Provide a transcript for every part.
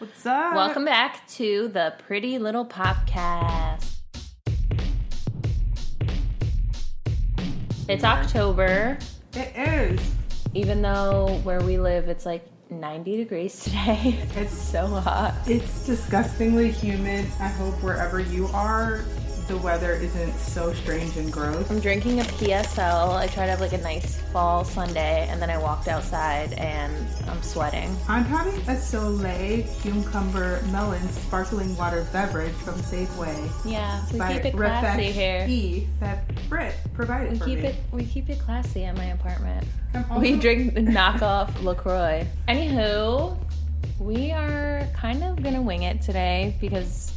What's up? Welcome back to the Pretty Little Popcast. It's October, It is. even though where we live it's like 90 degrees today. It's so hot. It's disgustingly humid. I hope wherever you are, the weather isn't so strange and gross. I'm drinking a PSL. I tried to have like a nice fall Sunday and then I walked outside and I'm sweating. I'm having a Soleil cucumber melon sparkling water beverage from Safeway Yeah, we keep it classy Refresh here. E that Britt provided We for keep me. it we keep it classy at my apartment. Also- We drink the knockoff LaCroix. Anywho, we are kind of gonna wing it today because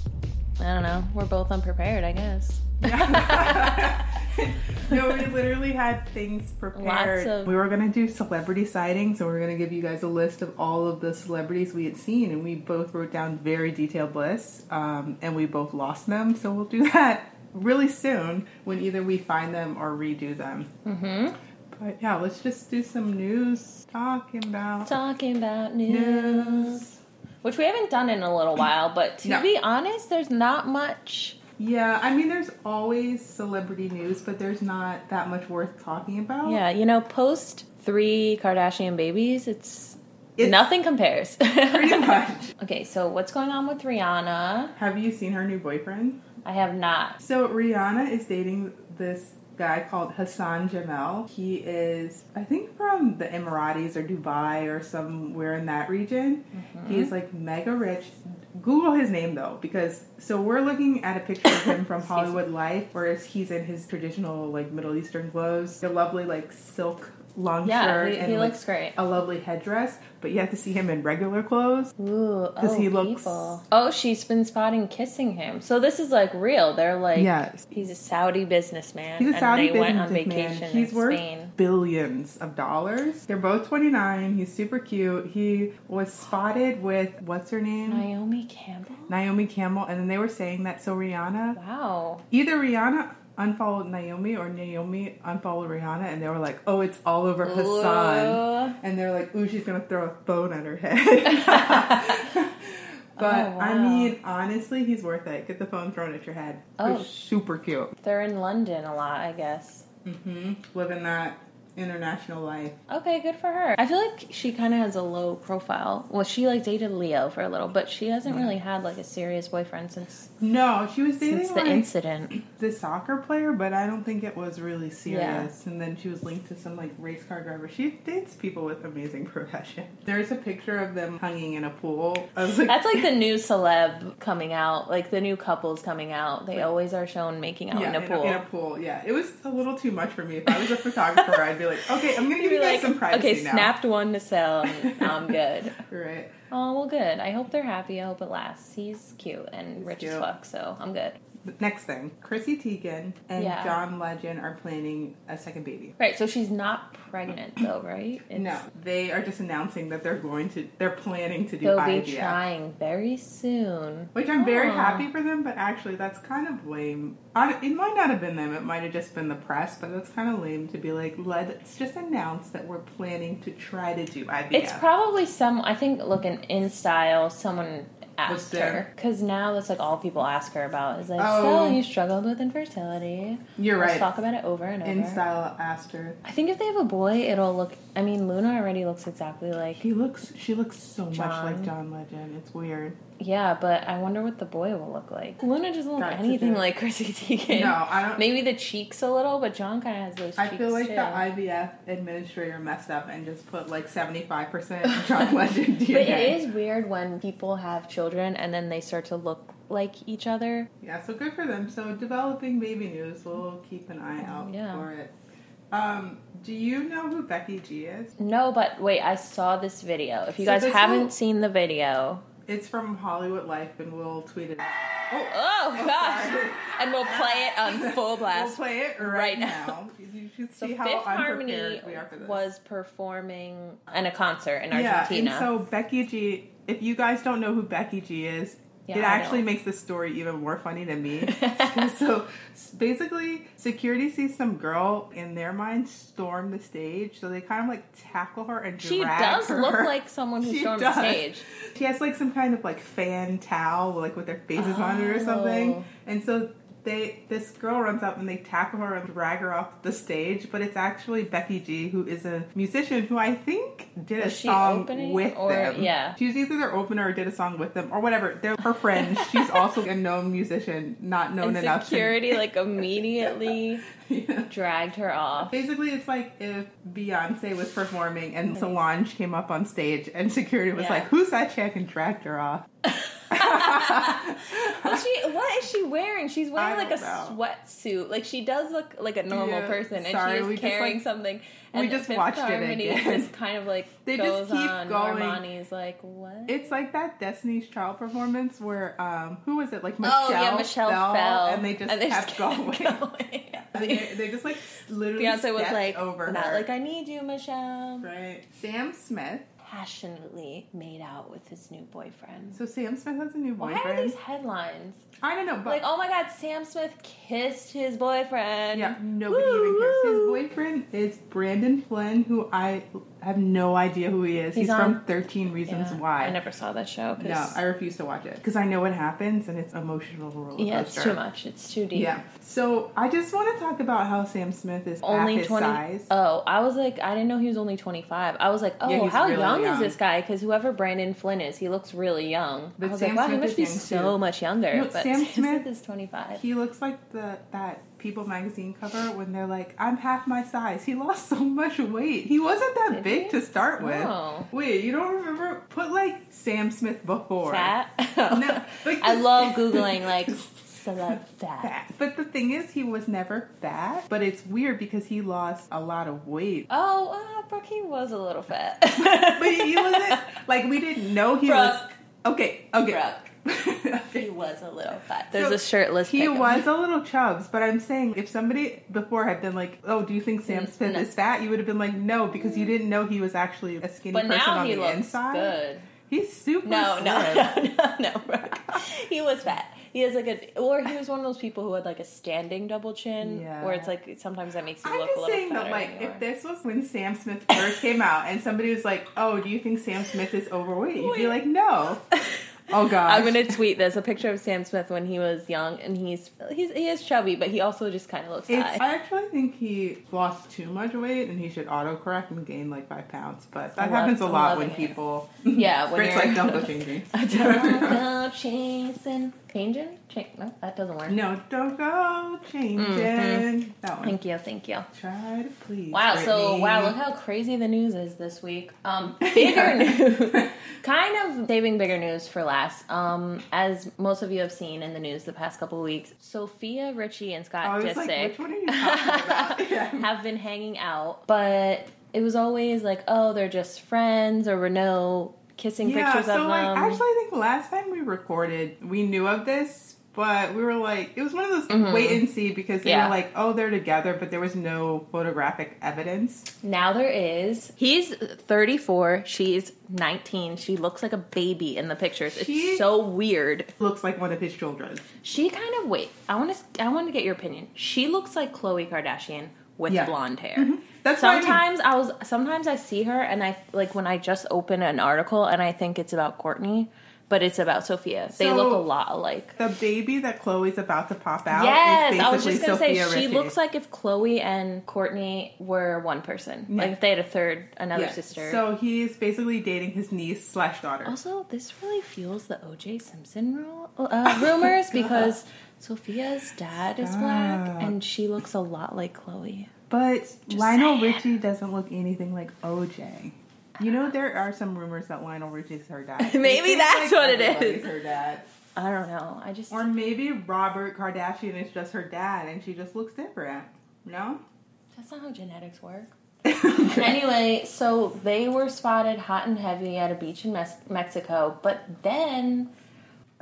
I don't know, we're both unprepared, I guess. no, we literally had things prepared. Of- We were gonna do celebrity sightings, and we are gonna give you guys a list of all of the celebrities we had seen, and we both wrote down very detailed lists, um, and we both lost them. So we'll do that really soon when either we find them or redo them. Mm-hmm. But yeah, let's just do some news talking about Talking about news. news. Which we haven't done in a little while, but to No. be honest, there's not much. Yeah, I mean, there's always celebrity news, but there's not that much worth talking about. Yeah, you know, post three Kardashian babies, it's, It's- nothing compares. pretty much. okay, so what's going on with Rihanna? Have you seen her new boyfriend? I have not. So Rihanna is dating this guy called Hassan Jameel. He is, I think, from the Emiratis or Dubai or somewhere in that region. Mm-hmm. He's like mega rich. Google his name though, because so we're looking at a picture of him from Hollywood Life, whereas he's in his traditional like Middle Eastern clothes, a lovely like silk long Yeah, shirt he, and he like, looks great. a lovely headdress. But you have to see him in regular clothes. Ooh, oh, he looks- people. Oh, she's been spotting kissing him. So this is like real. They're like, Yes. he's a Saudi businessman. He's a and Saudi they went on businessman. vacation He's in worth Spain. billions of dollars. They're both 29. He's super cute. He was spotted with what's her name? Naomi Campbell. Naomi Campbell. And then they were saying that so Rihanna, Wow. either Rihanna unfollowed Naomi or Naomi unfollowed Rihanna, and they were like, "Oh, it's all over Hassan." Ooh. And they're like, "Ooh, she's gonna throw a phone at her head." But Oh, I mean, honestly, he's worth it. Get the phone thrown at your head. Oh. He's super cute. They're in London a lot, I guess. Mm-hmm. Living that international life. Okay, good for her. I feel like she kind of has a low profile. Well, she like dated Leo for a little, but she hasn't really had like a serious boyfriend since No, she was dating since the like, incident. the soccer player, but I don't think it was really serious. And then she was linked to some like race car driver. She dates people with amazing profession. There's a picture of them hanging in a pool. I was like, That's like the new celeb coming out, like the new couples coming out. They always are shown making out yeah, in a pool. in a pool. Yeah, it was a little too much for me. If I was a photographer, I'd be like, okay, I'm gonna give guys like, some privacy okay, now. snapped one to sell. I'm good. Right. Oh well, good. I hope they're happy. I hope it lasts. He's cute and He's rich cute. as fuck, so I'm good. Next thing, Chrissy Teigen and Yeah. John Legend are planning a second baby. Right. So she's not pregnant though, right? It's- no, they are just announcing that they're going to, they're planning to do They'll IVF. be trying very soon. Which I'm very happy for them, but actually that's kind of lame. It might not have been them, it might have just been the press, but that's kind of lame to be like, let's just announce that we're planning to try to do IVF. It's probably some. I think looking InStyle, someone asked her because now that's like all people ask her about is like, Oh. so you struggled with infertility. You're Let's right. talk about it over and over. InStyle Aster. I think if they have a boy, it'll look. I mean, Luna already looks exactly like. He looks, she looks so much like John Legend. It's weird. Yeah, but I wonder what the boy will look like. Luna doesn't look That's anything like Chrissy Teigen. No, I don't. Maybe the cheeks a little, but John kind of has those. I cheeks feel like too. the IVF administrator messed up and just put like 75% John Legend DNA. But it is weird when people have children and then they start to look like each other. Yeah, so good for them. So developing baby news, we'll keep an eye out Yeah. for it. Um, do you know who Becky G is? No, but wait, I saw this video. If you So guys haven't whole- seen the video, It's from Hollywood Life, and we'll tweet it. Oh, oh gosh, sorry. and we'll play it on full we'll blast. play it right, right now. now. You should So see Fifth how Harmony we are for this. was performing in a concert in yeah, Argentina. and so Becky G. If you guys don't know who Becky G is, Yeah, it I actually don't. makes the story even more funny to me. so basically, security sees some girl in their mind storm the stage, so they kind of like tackle her and She does her. look like someone who She stormed does. the stage. She has like some kind of like fan towel, like with their faces on it or oh. something. Oh. And so they, this girl runs up and they tackle her and drag her off the stage. But it's actually Becky G, who is a musician who I think did a Was she song with or- them. yeah. she's either their opener or did a song with them or whatever. They're her friend. She's also a known musician, not known And enough. to- security like immediately Yeah. dragged her off. Basically, it's like if Beyonce was performing and mm-hmm. Solange came up on stage and security was Yeah. like, "Who's that chick?" and dragged her off. Well, she what is she wearing? She's wearing like a know. sweatsuit. Like she does look like a normal Yeah, person, and she is just, carrying like- something. we just Fifth watched it Harmony again. Just kind of like They just keep on. going. Normani's like what? It's like that Destiny's Child performance where um who was it like Michelle? oh yeah, Michelle fell, fell, and they just kept going. going. And they, they just like literally Beyonce was like, over not her. like I need you, Michelle. right. Sam Smith. Passionately made out with his new boyfriend. So Sam Smith has a new boyfriend. Why are these headlines? I don't know, but Like, oh my god, Sam Smith kissed his boyfriend. yeah, nobody even cares. His boyfriend is Brandon Flynn, who I have no idea who he is. He's He's, on- from Thirteen Reasons Yeah, Why. I never saw that show. 'cause- No, I refuse to watch it because I know what happens and it's emotional roller coaster. yeah, it's too much. It's too deep. Yeah. So I just want to talk about how Sam Smith is Only half his 20 size. Oh, I was like, I didn't know he was only 25. I was like, oh, Yeah, he's how really young, is young. this guy? Because whoever Brandon Flynn is, he looks really young. But I was Sam like, wow, he must is be young, so too. much younger. No, but Sam Smith- Smith is 25. He looks like the that People magazine cover when they're like, "I'm half my size." He lost so much weight. He wasn't that Did big he? to start with. Oh. Wait, you don't remember? Put like Sam Smith before Fat? No, like I love Googling, like, celeb fat. fat. But the thing is, he was never fat. But it's weird because he lost a lot of weight. Oh, uh, Brooke, he was a little fat. But he wasn't like we didn't know he was. Okay, okay. Brooke. He was a little fat. There's So, a shirtless He pic of was a little chubs, but I'm saying if somebody before had been like, "Oh, do you think Sam Mm, Smith no. is fat?" You would have been like, "No," because you didn't know he was actually a skinny But person now on he the looks inside. good. He's super No, no, slim. no, no, no, Brooke. He was fat. He has like a, or he was one of those people who had like a standing double chin, Yeah. where it's like sometimes that makes you I'm look a little saying fatter. that, like, you if this was when Sam Smith first came out, and somebody was like, "Oh, do you think Sam Smith is overweight?" You'd be like, "No." Oh God. I'm gonna tweet this a picture of Sam Smith when he was young, and he's he's he is chubby, but he also just kind of looks It's, high. I actually think he lost too much weight and he should autocorrect and gain like five pounds. But that love- happens a lot when it. people. Yeah, when it's like, don't go changing. Don't go chasing, changing, Cha- no, that doesn't work. no, don't go changing. Mhm. That one. Thank you, thank you. Try to please. Wow, so wow, look how crazy the news is this week. Um, bigger news, kind of saving bigger news for last. Um, as most of you have seen in the news the past couple of weeks, Sofia Richie and Scott like, Disick which one are you talking about? Yeah. have been hanging out, but it was always like, oh, they're just friends, or Renault kissing Yeah, pictures so of like, them. actually, I think last time we recorded, we knew of this, but we were like, it was one of those Mhm. wait and see because they Yeah. were like, oh, they're together, but there was no photographic evidence. Now there is. He's 34. She's 19. She looks like a baby in the pictures. It's She- so weird. Looks like one of his children. She kind of wait. I want to. I want to get your opinion. She looks like Khloe Kardashian with Yeah. blonde hair. Mhm. That's what I mean. Sometimes I was. Sometimes I see her and I like when I just open an article and I think it's about Kourtney, but it's about Sofia. they So- look a lot alike. The baby that Khloe's about to pop out Yes, is I was basically just gonna Sofia say she looks like if Khloe and Kourtney were one person. Yeah. Like if they had a third, another sister. So he's basically dating his niece slash daughter. Also, this really fuels the O.J. Simpson ru- uh, rumors because Sofia's dad is black and she looks a lot like Khloe. But Lionel saying. Richie doesn't look anything like OJ. You know there are some rumors that Lionel Richie's her dad. Maybe that's what it is. Her dad, I don't know. I just or maybe Robert Kardashian is just her dad, and she just looks different. No. that's not how genetics work. Anyway, so they were spotted hot and heavy at a beach in Mes- Mexico, but then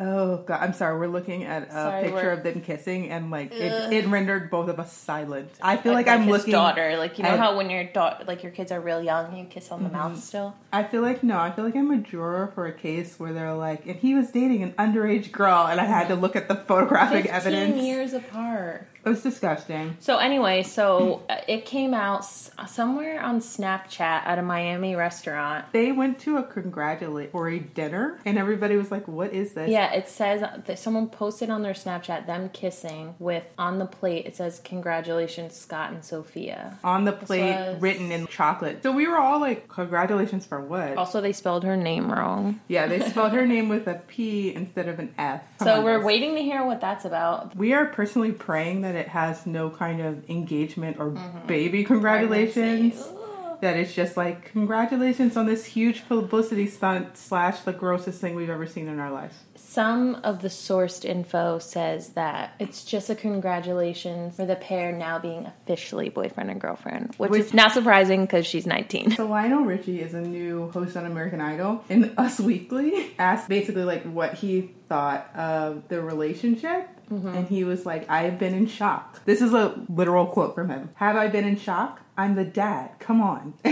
Oh god, I'm sorry. We're looking at a Sorry, picture we're- of them kissing, and like it, it rendered both of us silent. I feel like, like I'm his looking. daughter. Like you know at- how when your daughter, like your kids are real young, you kiss on the Mm-hmm. mouth still. I feel like no. I feel like I'm a juror for a case where they're like, and he was dating an underage girl, and I had to look at the photographic evidence. years apart. It was disgusting. So anyway, so uh, it came out s- somewhere on Snapchat at a Miami restaurant. They went to a congratulatory dinner, and everybody was like, "What is this?" Yeah, it says that someone posted on their Snapchat them kissing with on the plate. It says "Congratulations, Scott and Sophia." On the plate, was- written in chocolate. So we were all like, "Congratulations for what?" Also, they spelled her name wrong. Yeah, they spelled her name with a P instead of an F. Come So we're guys. waiting to hear what that's about. We are personally praying that it has no kind of engagement or mm-hmm. baby congratulations. Pregnancy. Ugh. That it's just like congratulations on this huge publicity stunt slash the grossest thing we've ever seen in our lives. Some of the sourced info says that it's just a congratulations for the pair now being officially boyfriend and girlfriend, which, Which- is not surprising because she's 19. So Lionel Richie is a new host on American Idol, and Us Weekly asked basically like what he thought of the relationship. Mm-hmm. And he was like, I have been in shock. This is a literal quote from him. Have I been in shock? I'm the dad. Come on.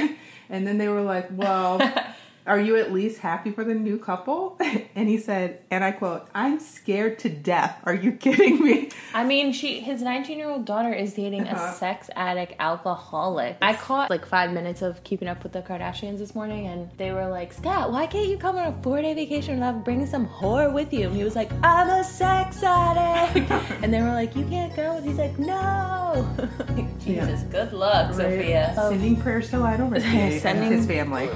and then they were like, Well, are you at least happy for the new couple? and he said, and I quote, I'm scared to death. Are you kidding me? I mean, she his 19 year old daughter is dating Uh-huh. a sex addict alcoholic. I caught like five minutes of keeping up with the Kardashians this morning, and they were like, Scott, why can't you come on a four day vacation without bringing some whore with you? And he was like, I'm a sex addict. and they were like, You can't go. And he's like, No. Jesus, good luck, Sofia. Um, Sending prayers to Lionel Richie and his family.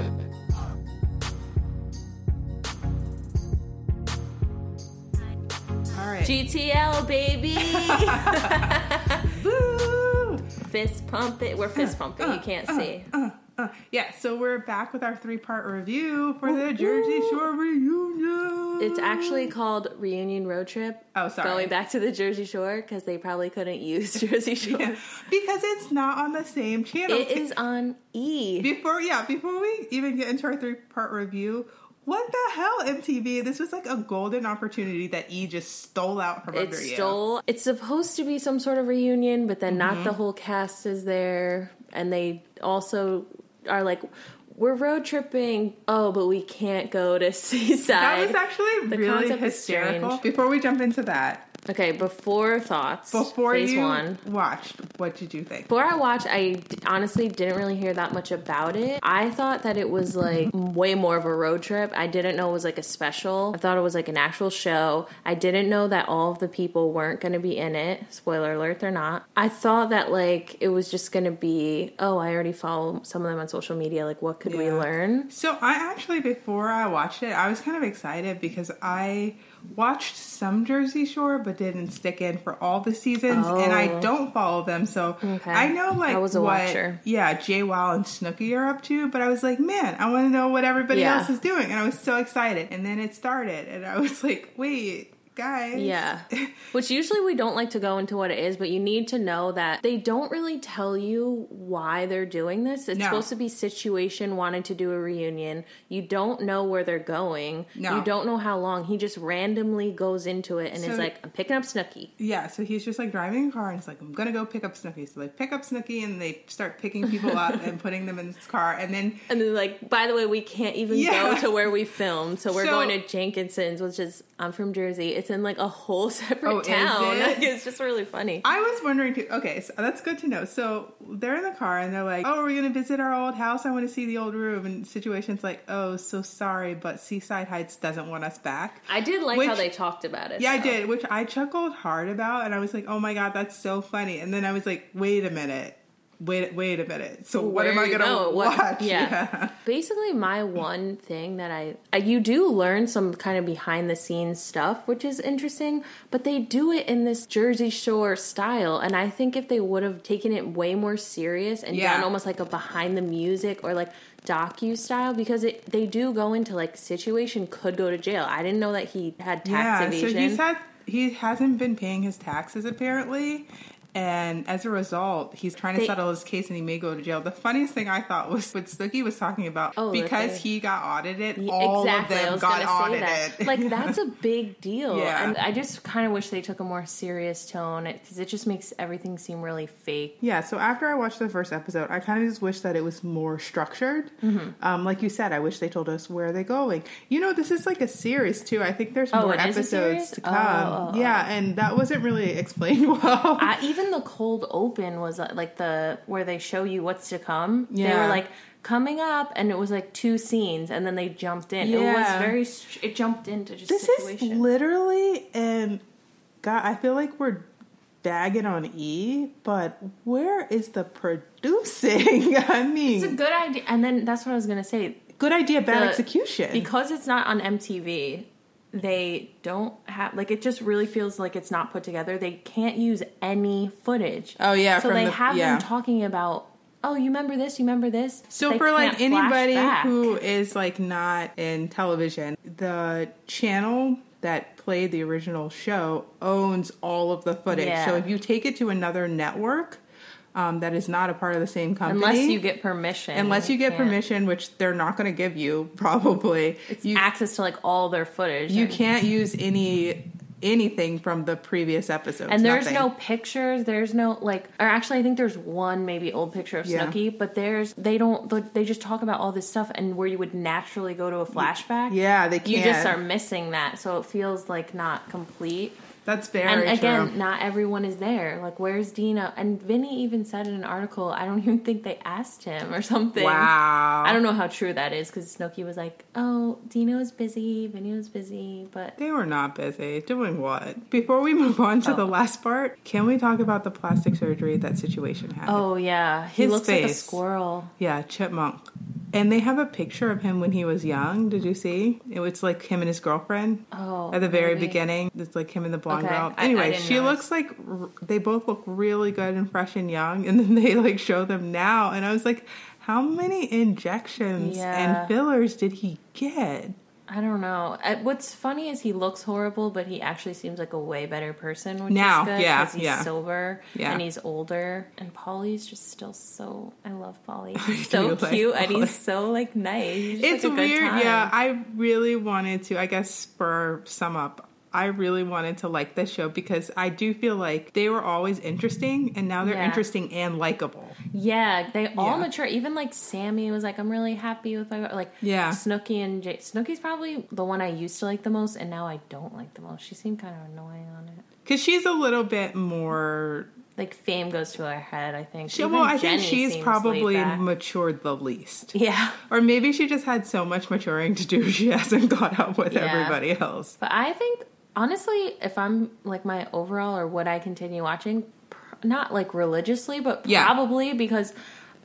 GTL, baby. Woo! fist pump it. We're fist pumping. You can't see. Uh, uh, yeah, so we're back with our three part review for the Jersey Shore reunion. It's actually called Reunion Road Trip. Oh, sorry. Going back to the Jersey Shore because they probably couldn't use Jersey Shore. Yeah, because it's not on the same channel. It is on E. Before, yeah, before we even get into our three part review, what the hell, MTV? This was like a golden opportunity that E just stole out from It under you. stole. It's supposed to be some sort of reunion, but then Mm-hmm. not the whole cast is there, and they also are like, "We're road tripping." Oh, but we can't go to Seaside. That was actually The really hysterical. Before we jump into that, okay, before thoughts. before phase you one. watched, what did you think? Before I watched, I d- honestly didn't really hear that much about it. I thought that it was like way more of a road trip. I didn't know it was like a special. I thought it was like an actual show. I didn't know that all of the people weren't going to be in it. Spoiler alert, they're not. I thought that like it was just going to be, oh, I already follow some of them on social media. Like, what could we learn? So I actually, before I watched it, I was kind of excited because I watched some Jersey Shore, but didn't stick in for all the seasons, and I Oh. don't follow them, so Okay. I know like I was a what, watcher. yeah, JWoww and Snooki are up to, but I was like, man, I want to know what everybody Yeah. else is doing, and I was so excited, and then it started, and I was like, wait, guys, Yeah. Which usually we don't like to go into what it is, but you need to know that they don't really tell you why they're doing this. It's No. supposed to be situation wanting to do a reunion. You don't know where they're going. No. You don't know how long. He just randomly goes into it and is like, I'm picking up Snooki. Yeah, so he's just like driving a car and he's like, I'm gonna go pick up Snooki. So they pick up Snooki and they start picking people up and putting them in this car. And then And then like, by the way, we can't even Yeah. go to where we filmed. So we're So- going to Jenkinson's, which is I'm from Jersey. It's in like a whole separate Oh, town. it? Like, it's just really funny. I was wondering too. Okay, so that's good to know. So they're in the car and they're like, "Oh, we're gonna visit our old house. I want to see the old room." And situations like, "Oh, so sorry, but Seaside Heights doesn't want us back." I did like how they talked about it. Yeah, I did, which I chuckled hard about, and I was like, "Oh my god, that's so funny!" And then I was like, "Wait a minute, wait, wait a minute. So what Where am I gonna go? What- watch?" yeah. Basically, my one thing that I, I you do learn some kind of behind the scenes stuff, which is interesting, but they do it in this Jersey Shore style, and I think if they would have taken it way more serious and Yeah. done almost like a behind the music or like docu style, because it they do go into like situation could go to jail. I didn't know that he had tax yeah. evasion. So he's had he hasn't been paying his taxes apparently, and as a result, he's trying to They- settle his case and he may go to jail. The funniest thing I thought was what Snooki was talking about Oh, because he got audited, Yeah, all exactly. of them got audited. that. Like that's a big deal. Yeah. And I just kind of wish they took a more serious tone because it just makes everything seem really fake. Yeah, so after I watched the first episode, I kind of just wish that it was more structured. Mm-hmm. Um, like you said, I wish they told us where they're going. You know, this is like a series too. I think there's Oh, more it is a episodes to Oh, come. oh, oh. Yeah, and that wasn't really explained well. I, even the cold open was uh, like the where they show you what's to come. They were like coming up, and it was like two scenes, and then they jumped in. It was Yeah. very. It jumped into just this situation. is literally, and God, I feel like we're bagging on E, but where is the producing? I mean, it's a good idea, and then that's what I was gonna say. good idea, bad the- execution. because it's not on MTV, they don't have like it just really feels like it's not put together. They can't use any footage. Oh, yeah, so they the- have yeah. them talking about. Oh, you remember this? You remember this? So They for like anybody back. who is like not in television, the channel that played the original show owns all of the footage. Yeah. So if you take it to another network um, that is not a part of the same company, unless you get permission, unless you get can't. permission, which they're not going to give you, probably it's you access to like all their footage. you and, can't use any anything from the previous episode. and there's nothing. no pictures. There's no like, or actually, I think there's one maybe old picture of Yeah. Snooki, but there's they don't. They just talk about all this stuff, and where you would naturally go to a flashback. Yeah, they can't. You just are missing that, so it feels like not complete. That's very and again, true. not everyone is there. Like, where's Dino? And Vinny even said in an article, I don't even think they asked him or something. Wow. I don't know how true that is because Snooki was like, "Oh, Dino's busy, Vinny was busy," but They were not busy. Doing what? Before we move on to Oh. the last part, can we talk about the plastic surgery that situation had? oh yeah, he His looks like a face. squirrel. Yeah, chipmunk. And they have a picture of him when he was young. Did you see? It was like him and his girlfriend Oh, at the very maybe. beginning. It's like him and the blonde Okay. girl. I- I Anyway, she notice. looks like they both look really good and fresh and young. And then they like show them now, and I was like, how many injections Yeah. and fillers did he get? I don't know. Uh, What's funny is he looks horrible, but he actually seems like a way better person. Which Now, is good, yeah, he's yeah. sober Yeah. and he's older. And Pauly's just still so. I love Pauly. He's so do like cute and he's so like nice. He's It's like, weird. Yeah, I really wanted to, I guess, spur some up. I really wanted to like this show because I do feel like they were always interesting and now they're Yeah. interesting and likable. Yeah, they all Yeah. mature. Even like Sammi was like, "I'm really happy with my like." Yeah. Snooki and Jay. Snooki's probably the one I used to like the most, and now I don't like the most. She seemed kind of annoying on it. Because she's a little bit more. Like fame goes to her head. I think. She, Even well, I Jenny think she's probably matured the least. Yeah. Or maybe she just had so much maturing to do, she hasn't caught up with Yeah. everybody else. But I think honestly, if I'm like my overall or would I continue watching, pr- not like religiously, but Yeah. probably because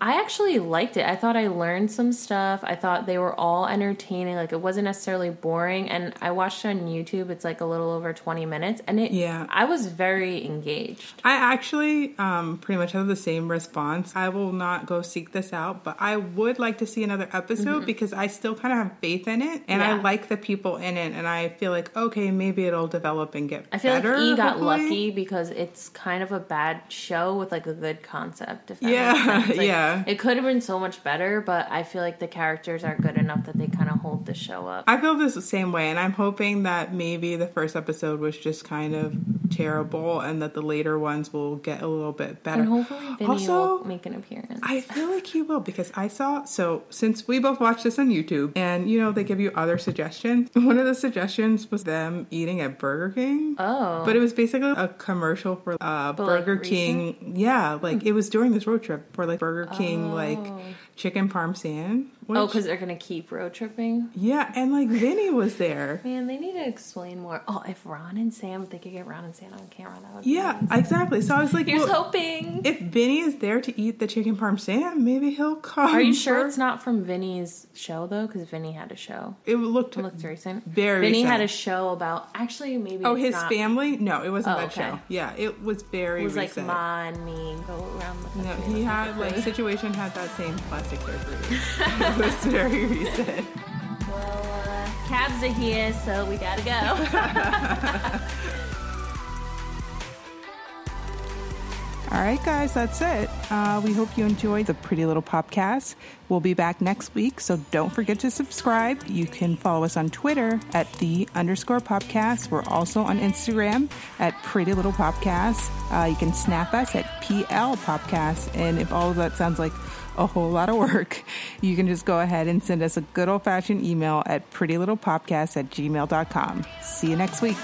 I actually liked it. I thought I learned some stuff. I thought they were all entertaining. Like it wasn't necessarily boring. And I watched it on YouTube. It's like a little over 20 minutes, and it. Yeah. I was very engaged. I actually um, pretty much have the same response. I will not go seek this out, but I would like to see another episode because I still kind of have faith in it, and I Mm-hmm. Like the people in it, and I feel like okay, maybe it'll develop and get. I feel better, like E got hopefully. lucky because it's kind of a bad show with like a good concept. If Yeah. Like, yeah. It could have been so much better, but I feel like the characters are good enough that they kind of hold the show up. I feel this the same way, and I'm hoping that maybe the first episode was just kind of terrible, and that the later ones will get a little bit better. and hopefully Vinny also, will make an appearance. I feel like he will because I saw so since we both watched this on YouTube and you know they give you other suggestions. One of the suggestions was them eating at Burger King. oh, But it was basically a commercial for uh, But, like, Burger King. Yeah, like it was during this road trip for like Burger King, like Oh. Chicken parmesan. oh, which- because they're gonna keep road tripping. yeah, and like Vinny was there. Man, they need to explain more. Oh, if Ron and Sam, if they could get Ron and Sam on camera, that would. Yeah, exactly. So I was like, Here's well, hoping. if Vinny is there to eat the chicken parm parmesan, maybe he'll come. Are you sure for- it's not from Vinny's show though? Because Vinny had a show. It looked It looked recent. Very Vinny recent. had a show about. Actually, maybe. Oh, his not. family? No, it wasn't Oh, that okay. show. Yeah, it was very It was like recent. Ma and me go around the no, he had like situation had that same plastic surgery. it was very recent. Well, uh, cabs are here, so we gotta go. All right, guys, that's it. Uh, we hope you enjoyed the Pretty Little Popcast. We'll be back next week, so don't forget to subscribe. You can follow us on Twitter at the underscore popcast. We're also on Instagram at Pretty Little Popcast. Uh, you can snap us at PL Popcast. And if all of that sounds like a whole lot of work, you can just go ahead and send us a good old fashioned email at prettylittlepopcast at gmail.com. See you next week.